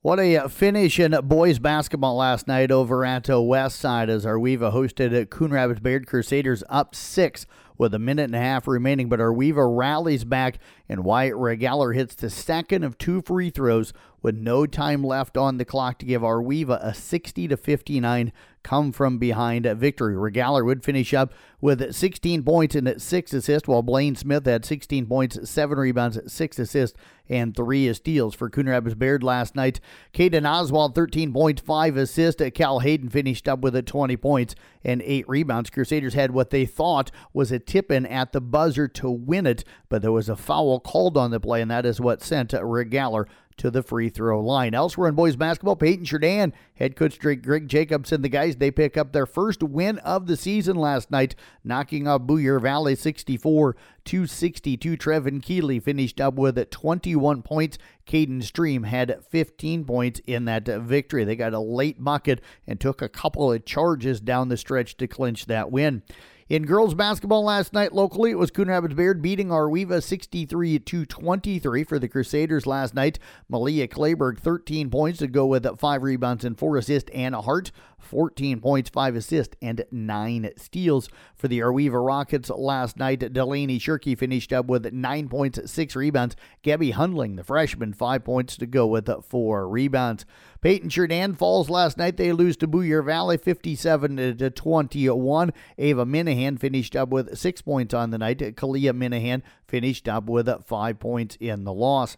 What a finish in boys basketball last night over at West Side as Arweva hosted Coon Rapids Bayard Crusaders up six with a minute and a half remaining. But Arweva rallies back and Wyatt Regaler hits the second of two free throws with no time left on the clock to give Arweva a 60 to 59 come from behind victory. Regaler would finish up with 16 points and 6 assists, while Blaine Smith had 16 points, 7 rebounds, 6 assists, and 3 steals for Coon Rapids Bayard last night. Caden Oswald, 13 points, 5 assists. Cal Hayden finished up with 20 points and 8 rebounds. Crusaders had what they thought was a tip in at the buzzer to win it, but there was a foul called on the play, and that is what sent Regaler to the free throw line. Elsewhere in boys basketball, Paton-Churdan, head coach Greg Jacobs and the guys, they pick up their first win of the season last night, knocking off Boyer Valley 64 to 62. Trevin Keeley finished up with 21 points. Caden Stream had 15 points in that victory. They got a late bucket and took a couple of charges down the stretch to clinch that win. In girls basketball last night locally, it was Coon Rapids Bayard beating Arweva 63 to 23 for the Crusaders last night. Malia Clayberg 13 points to go with 5 rebounds and 4 assists. Anna Hart 14 points, 5 assists, and 9 steals for the Arweva Rockets last night. Delaney Shirkey finished up with 9 points, 6 rebounds. Gabby Hundling, the freshman, 5 points to go with 4 rebounds. Paton-Churdan falls last night. They lose to Boyer Valley 57 to 21. Ava Minahan finished up with 6 points on the night. Kalia Minahan finished up with 5 points in the loss.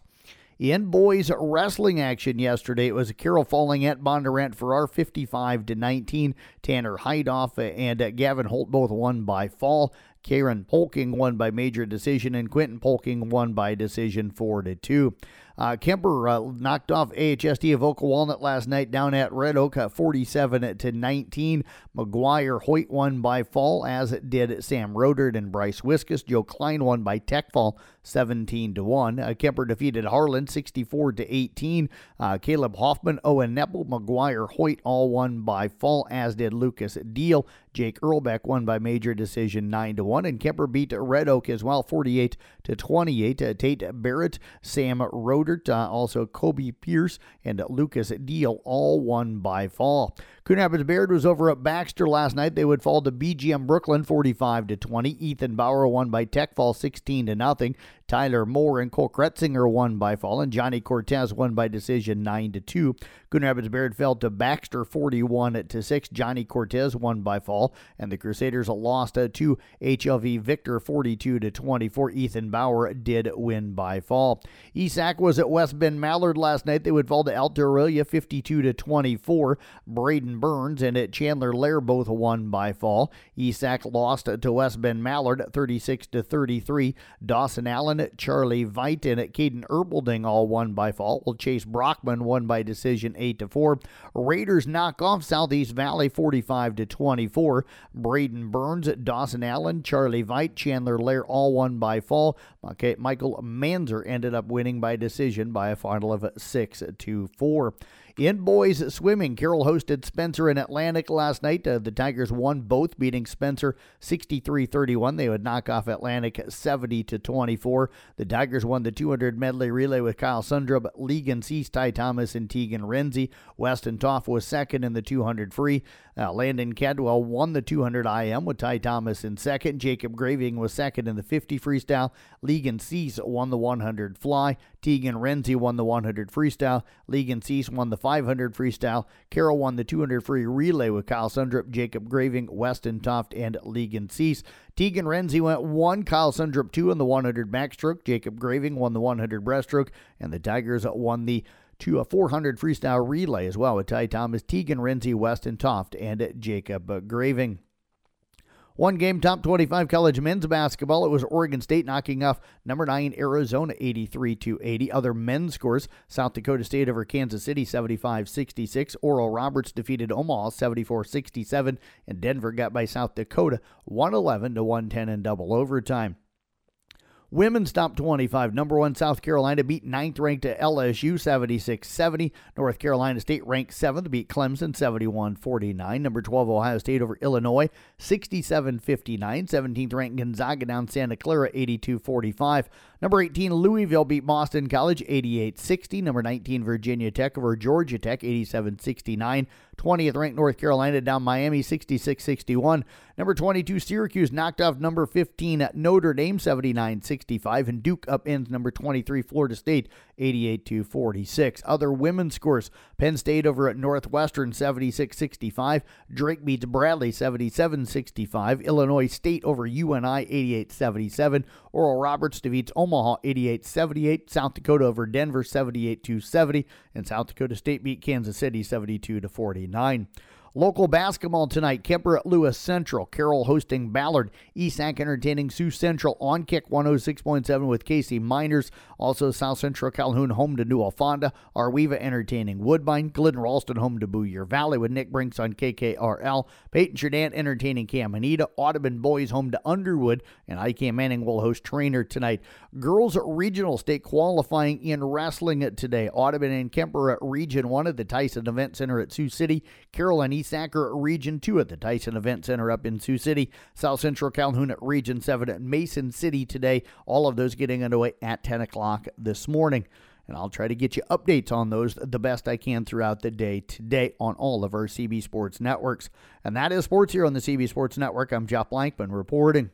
In boys wrestling action yesterday, it was Carroll falling at Bondurant-Farrar 55 to 19. Tanner Heidoff uh, and uh, Gavin Holt both won by fall. Karen Polking won by major decision, and Quentin Polking won by decision 4 to 2. Uh, Kuemper uh, knocked off AHSD of Oka Walnut last night down at Red Oak, uh, 47 to 19. McGuire Hoyt won by fall, as did Sam Rodert and Bryce Wiskus. Joe Klein won by tech fall, 17 to 1. Uh, Kuemper defeated Harlan 64 to 18. Uh, Caleb Hoffman, Owen Nepple, McGuire Hoyt all won by fall, as did Lucas Deal. Jake Earlbeck won by major decision 9 to 1. And Kuemper beat Red Oak as well, 48 to 28. Uh, Tate Barrett, Sam Rodert, uh, also Kobe Pierce, and Lucas Deal all won by fall. Coon Rapids Bayard was over at Baxter last night. They would fall to BGM Brooklyn 45 to 20. Ethan Bauer won by Tech Fall 16 to nothing. Tyler Moore and Cole Kretzinger won by fall, and Johnny Cortez won by decision 9 to 2. Coon Rapids Bayard fell to Baxter 41 to 6. Johnny Cortez won by fall, and the Crusaders lost to HLV Victor 42 to 24. Ethan Bauer did win by fall. ESAC was at West Bend Mallard last night. They would fall to Aurelia 52 to 24. Braden Burns and at Chandler Lair both won by fall. ESAC lost to West Bend Mallard 36 to 33. Dawson Allen Charlie Veit, and at Caden Erbelding all won by fall. Well, Chase Brockman won by decision 8 to 4. Raiders knock off Southeast Valley 45 to 24. Braden Burns, Dawson Allen, Charlie Veit, Chandler Lair all won by fall. Michael Manzer ended up winning by decision by a final of 6 to 4. In boys swimming, Carroll hosted Spencer in Atlantic last night. Uh, the Tigers won both, beating Spencer 63-31. They would knock off Atlantic 70 to 24. The Tigers won the 200 medley relay with Kyle Sundrup, Legan Cease, Ty Thomas, and Tegan Renzi. Weston Toft was second in the 200 free. Uh, Landon Cadwell won the 200 IM with Ty Thomas in second. Jacob Graving was second in the 50 freestyle. Legan Cease won the 100 fly. Tegan Renzi won the 100 freestyle. Legan Cease won the 500 freestyle. Carroll won the 200 free relay with Kyle Sundrup, Jacob Graving, Weston Toft, and Legan Cease. Tegan Renzi went one, Kyle Sundrup two in the 100 backstroke. Jacob Graving won the 100 breaststroke, and the Tigers won the to a uh, 400 freestyle relay as well with Ty Thomas, Tegan Renzi, Weston Toft, and Jacob Graving. One game top 25 college men's basketball. It was Oregon State knocking off number 9 Arizona 83 to 80. Other men's scores South Dakota State over Kansas City 75 66. Oral Roberts defeated Omaha 74 67. And Denver got by South Dakota 111 to 110 in double overtime. Women's top 25. Number one, South Carolina beat ninth ranked LSU 76 70. North Carolina State ranked seventh, beat Clemson 71 49. Number 12, Ohio State over Illinois 67 59. 17th ranked Gonzaga down Santa Clara 82 45. Number 18, Louisville beat Boston College 88 60. Number 19, Virginia Tech over Georgia Tech 87 69. 20th ranked North Carolina down Miami 66 61. Number 22, Syracuse knocked off number 15 Notre Dame 79 65. And Duke upends number 23 Florida State 88 to 46. Other women's scores Penn State over at Northwestern 76 65. Drake beats Bradley 77 65. Illinois State over UNI 88 77. Oral Roberts defeats Omaha 88 78. South Dakota over Denver 78 70. And South Dakota State beat Kansas City 72 to 49. Local basketball tonight. Kuemper at Lewis Central. Carroll hosting Ballard. Esac entertaining Sioux Central on kick 106.7 with Casey Miners. Also South Central Calhoun home to New Fonda. Arweva entertaining Woodbine. Glidden Ralston home to Boyer Valley with Nick Brinks on KKRL. Paton-Churdan entertaining Caminita. Audubon Boys home to Underwood. And IK Manning will host Treynor tonight. Girls at Regional State qualifying in wrestling today. Audubon and Kuemper at Region 1 at the Tyson Event Center at Sioux City. Carroll and Sacker Region 2 at the Tyson Event Center up in Sioux City. South Central Calhoun at Region 7 at Mason City today. All of those getting underway at 10 o'clock this morning. And I'll try to get you updates on those the best I can throughout the day today on all of our CB Sports networks. And that is sports here on the CB Sports Network. I'm Jeff Blankman reporting.